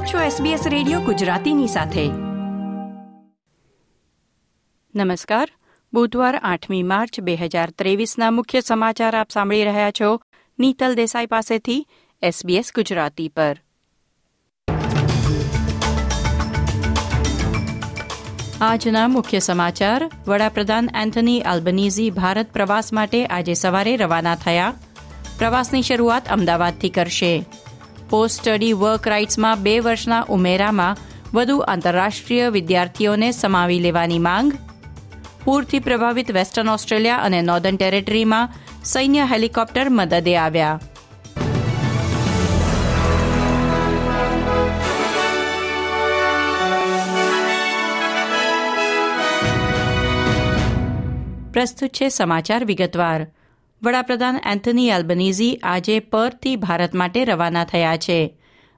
આપ છો SBS radio ગુજરાતીની સાથે. નમસ્કાર. બુધવાર આઠમી માર્ચ બે હજાર ત્રેવીસના મુખ્ય સમાચાર આપ સાંભળી રહ્યા છો નીતલ દેસાઈ પાસેથી SBS ગુજરાતી પર. આજના મુખ્ય સમાચાર. વડાપ્રધાન એન્થની આલ્બનીઝી ભારત પ્રવાસ માટે આજે સવારે રવાના થયા. પ્રવાસની શરૂઆત અમદાવાદથી કરશે. પોસ્ટ સ્ટડી વર્ક રાઇટ્સમાં બે વર્ષના ઉમેરામાં વધુ આંતરરાષ્ટ્રીય વિદ્યાર્થીઓને સમાવી લેવાની માંગ. પૂરથી પ્રભાવિત વેસ્ટર્ન ઓસ્ટ્રેલિયા અને નોર્ધન ટેરેટરીમાં સૈન્ય હેલિકોપ્ટર મદદે આવ્યા. પ્રસ્તુત છે સમાચાર વિગતવાર. વડાપ્રધાન એન્થની એલ્બનીઝી આજે પરથી ભારત માટે રવાના થયા છે.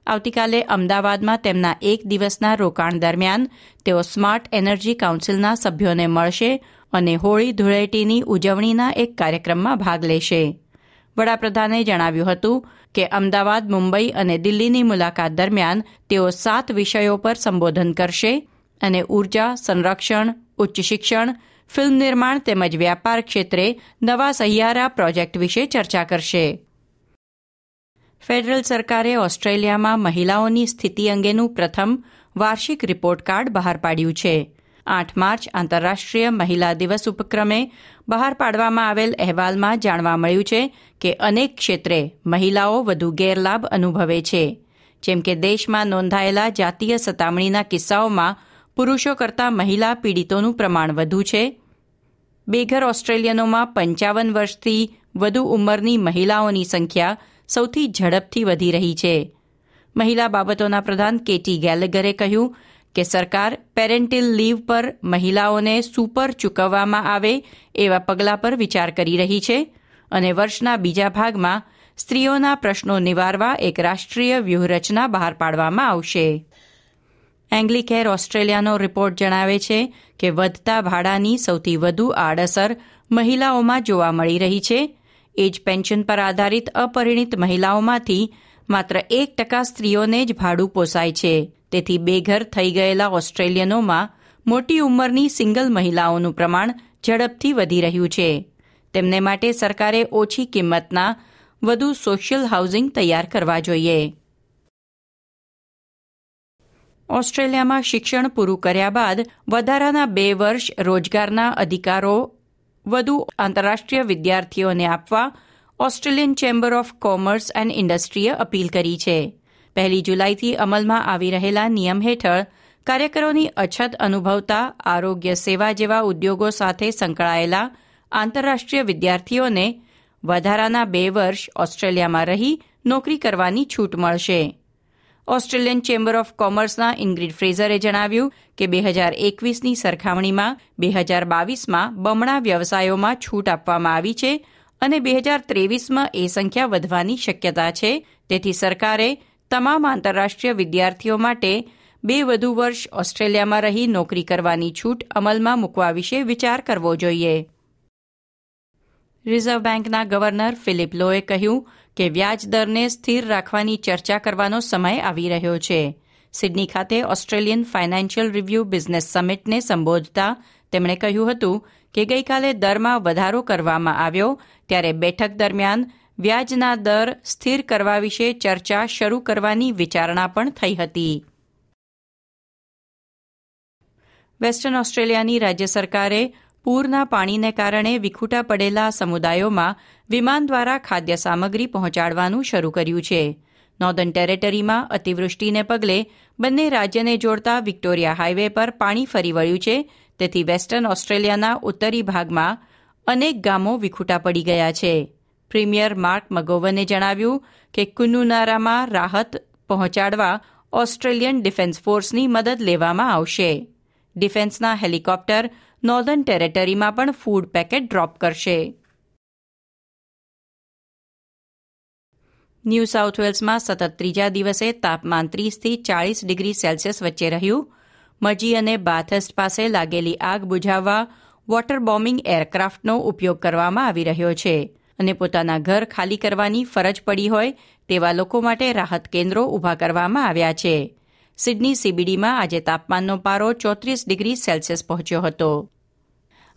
આવતીકાલે અમદાવાદમાં તેમના એક દિવસના રોકાણ દરમિયાન તેઓ સ્માર્ટ એનર્જી કાઉન્સિલના સભ્યોને મળશે અને હોળી ધૂળેટીની ઉજવણીના એક કાર્યક્રમમાં ભાગ લેશે. વડાપ્રધાને જણાવ્યું હતું કે અમદાવાદ, મુંબઈ અને દિલ્હીની મુલાકાત દરમિયાન તેઓ સાત વિષયો પર સંબોધન કરશે અને ઊર્જા, સંરક્ષણ, ઉચ્ચ શિક્ષણ, ફિલ્મ નિર્માણ તેમજ વ્યાપાર ક્ષેત્રે નવા સહિયારા પ્રોજેક્ટ વિશે ચર્ચા કરશે. ફેડરલ સરકારે ઓસ્ટ્રેલિયામાં મહિલાઓની સ્થિતિ અંગેનું પ્રથમ વાર્ષિક રિપોર્ટ કાર્ડ બહાર પાડ્યું છે. આઠ માર્ચ આંતરરાષ્ટ્રીય મહિલા દિવસ ઉપક્રમે બહાર પાડવામાં આવેલ અહેવાલમાં જાણવા મળ્યું છે કે અનેક ક્ષેત્રે મહિલાઓ વધુ ગેરલાભ અનુભવે છે. જેમ કે દેશમાં નોંધાયેલા જાતીય સતામણીના કિસ્સાઓમાં પુરુષો કરતાં મહિલા પીડિતોનું પ્રમાણ વધુ છે. બેઘર ઓસ્ટ્રેલિયનોમાં પંચાવન વર્ષથી વધુ ઉંમરની મહિલાઓની સંખ્યા સૌથી ઝડપથી વધી રહી છે. મહિલા બાબતોના પ્રધાન કેટી ગેલેગરે કહ્યું કે સરકાર પેરેન્ટિલ લીવ પર મહિલાઓને સુપર ચૂકવવામાં આવે એવા પગલાં પર વિચાર કરી રહી છે અને વર્ષના બીજા ભાગમાં સ્ત્રીઓના પ્રશ્નો નિવારવા એક રાષ્ટ્રીય વ્યૂહરચના બહાર પાડવામાં આવશે. એંગ્લિકેર ઓસ્ટ્રેલિયાનો રિપોર્ટ જણાવે છે કે વધતા ભાડાની સૌથી વધુ આડઅસર મહિલાઓમાં જોવા મળી રહી છે. એજ પેન્શન પર આધારિત અપરિણિત મહિલાઓમાંથી માત્ર એક ટકા સ્ત્રીઓને જ ભાડું પોસાય છે. તેથી બેઘર થઈ ગયેલા ઓસ્ટ્રેલિયનોમાં મોટી ઉંમરની સિંગલ મહિલાઓનું પ્રમાણ ઝડપથી વધી રહ્યું છે. તેમને માટે સરકારે ઓછી કિંમતના વધુ સોશિયલ હાઉસિંગ તૈયાર કરવા જોઈએ. ઓસ્ટ્રેલિયામાં શિક્ષણ પૂરું કર્યા બાદ વધારાના બે વર્ષ રોજગારના અધિકારો વધુ આંતરરાષ્ટ્રીય વિદ્યાર્થીઓને આપવા Australian chamber of commerce and ઇન્ડસ્ટ્રીએ appeal કરી છે. પહેલી જુલાઈથી અમલમાં આવી રહેલા નિયમ હેઠળ કાર્યકરોની અછત અનુભવતા આરોગ્ય સેવા જેવા ઉદ્યોગો સાથે સંકળાયેલા આંતરરાષ્ટ્રીય વિદ્યાર્થીઓને વધારાના બે વર્ષ ઓસ્ટ્રેલિયામાં રહી નોકરી કરવાની છૂટ મળશે. ઓસ્ટ્રેલિયન ચેમ્બર ઓફ કોમર્સના ઇન્ગ્રીડ ફ્રેઝરે જણાવ્યું કે બે હજાર એકવીસની સરખામણીમાં બે હજાર બાવીસમાં બમણા વ્યવસાયોમાં છૂટ આપવામાં આવી છે અને બે હજાર ત્રેવીસમાં એ સંખ્યા વધવાની શક્યતા છે. તેથી સરકારે તમામ આંતરરાષ્ટ્રીય વિદ્યાર્થીઓ માટે બે વધુ વર્ષ ઓસ્ટ્રેલિયામાં રહી નોકરી કરવાની છૂટ અમલમાં મૂકવા વિશે વિચાર કરવો જોઈએ. રિઝર્વ બેંકના ગવર્નર ફિલિપ લોએ કહ્યું કે વ્યાજ દરને સ્થિર રાખવાની ચર્ચા કરવાનો સમય આવી રહ્યો છે. સિડની ખાતે ઓસ્ટ્રેલિયન ફાઇનાન્શિયલ રિવ્યુ બિઝનેસ સમિટને સંબોધતા તેમણે કહ્યું હતું કે ગઈકાલે દરમાં વધારો કરવામાં આવ્યો, ત્યારે બેઠક દરમિયાન વ્યાજના દર સ્થિર કરવા વિશે ચર્ચા શરૂ કરવાની વિચારણા પણ થઈ હતી. વેસ્ટર્ન ઓસ્ટ્રેલિયાની રાજ્ય સરકારે પૂરના પાણીને કારણે વિખૂટા પડેલા સમુદાયોમાં વિમાન દ્વારા ખાદ્ય સામગ્રી પહોંચાડવાનું શરૂ કર્યું છે. નોર્ધન ટેરેટરીમાં અતિવૃષ્ટિને પગલે બંને રાજ્યને જોડતા વિક્ટોરિયા હાઇવે પર પાણી ફરી વળ્યું છે. તેથી વેસ્ટર્ન ઓસ્ટ્રેલિયાના ઉત્તરી ભાગમાં અનેક ગામો વિખૂટા પડી ગયા છે. પ્રીમિયર માર્ક મગોવને જણાવ્યું કે કુન્નુનારામાં રાહત પહોંચાડવા ઓસ્ટ્રેલિયન ડિફેન્સ ફોર્સની મદદ લેવામાં આવશે. ડિફેન્સના હેલિકોપ્ટર નોર્ધન ટેરેટરીમાં પણ ફૂડ પેકેટ ડ્રોપ કરશે. ન્યૂ સાઉથ વેલ્સમાં સતત ત્રીજા દિવસે તાપમાન ત્રીસથી ચાળીસ ડિગ્રી સેલ્સિયસ વચ્ચે રહ્યું. મજી અને બાથેસ્ટ પાસે લાગેલી આગ બુઝાવવા વોટર બોમ્બિંગ એરક્રાફ્ટનો ઉપયોગ કરવામાં આવી રહ્યો છે અને પોતાના ઘર ખાલી કરવાની ફરજ પડી હોય તેવા લોકો માટે રાહત કેન્દ્રો ઊભા કરવામાં આવ્યા છે. સિડની સીબીડીમાં આજે તાપમાનનો પારો ચોત્રીસ ડિગ્રી સેલ્સિયસ પહોંચ્યો હતો.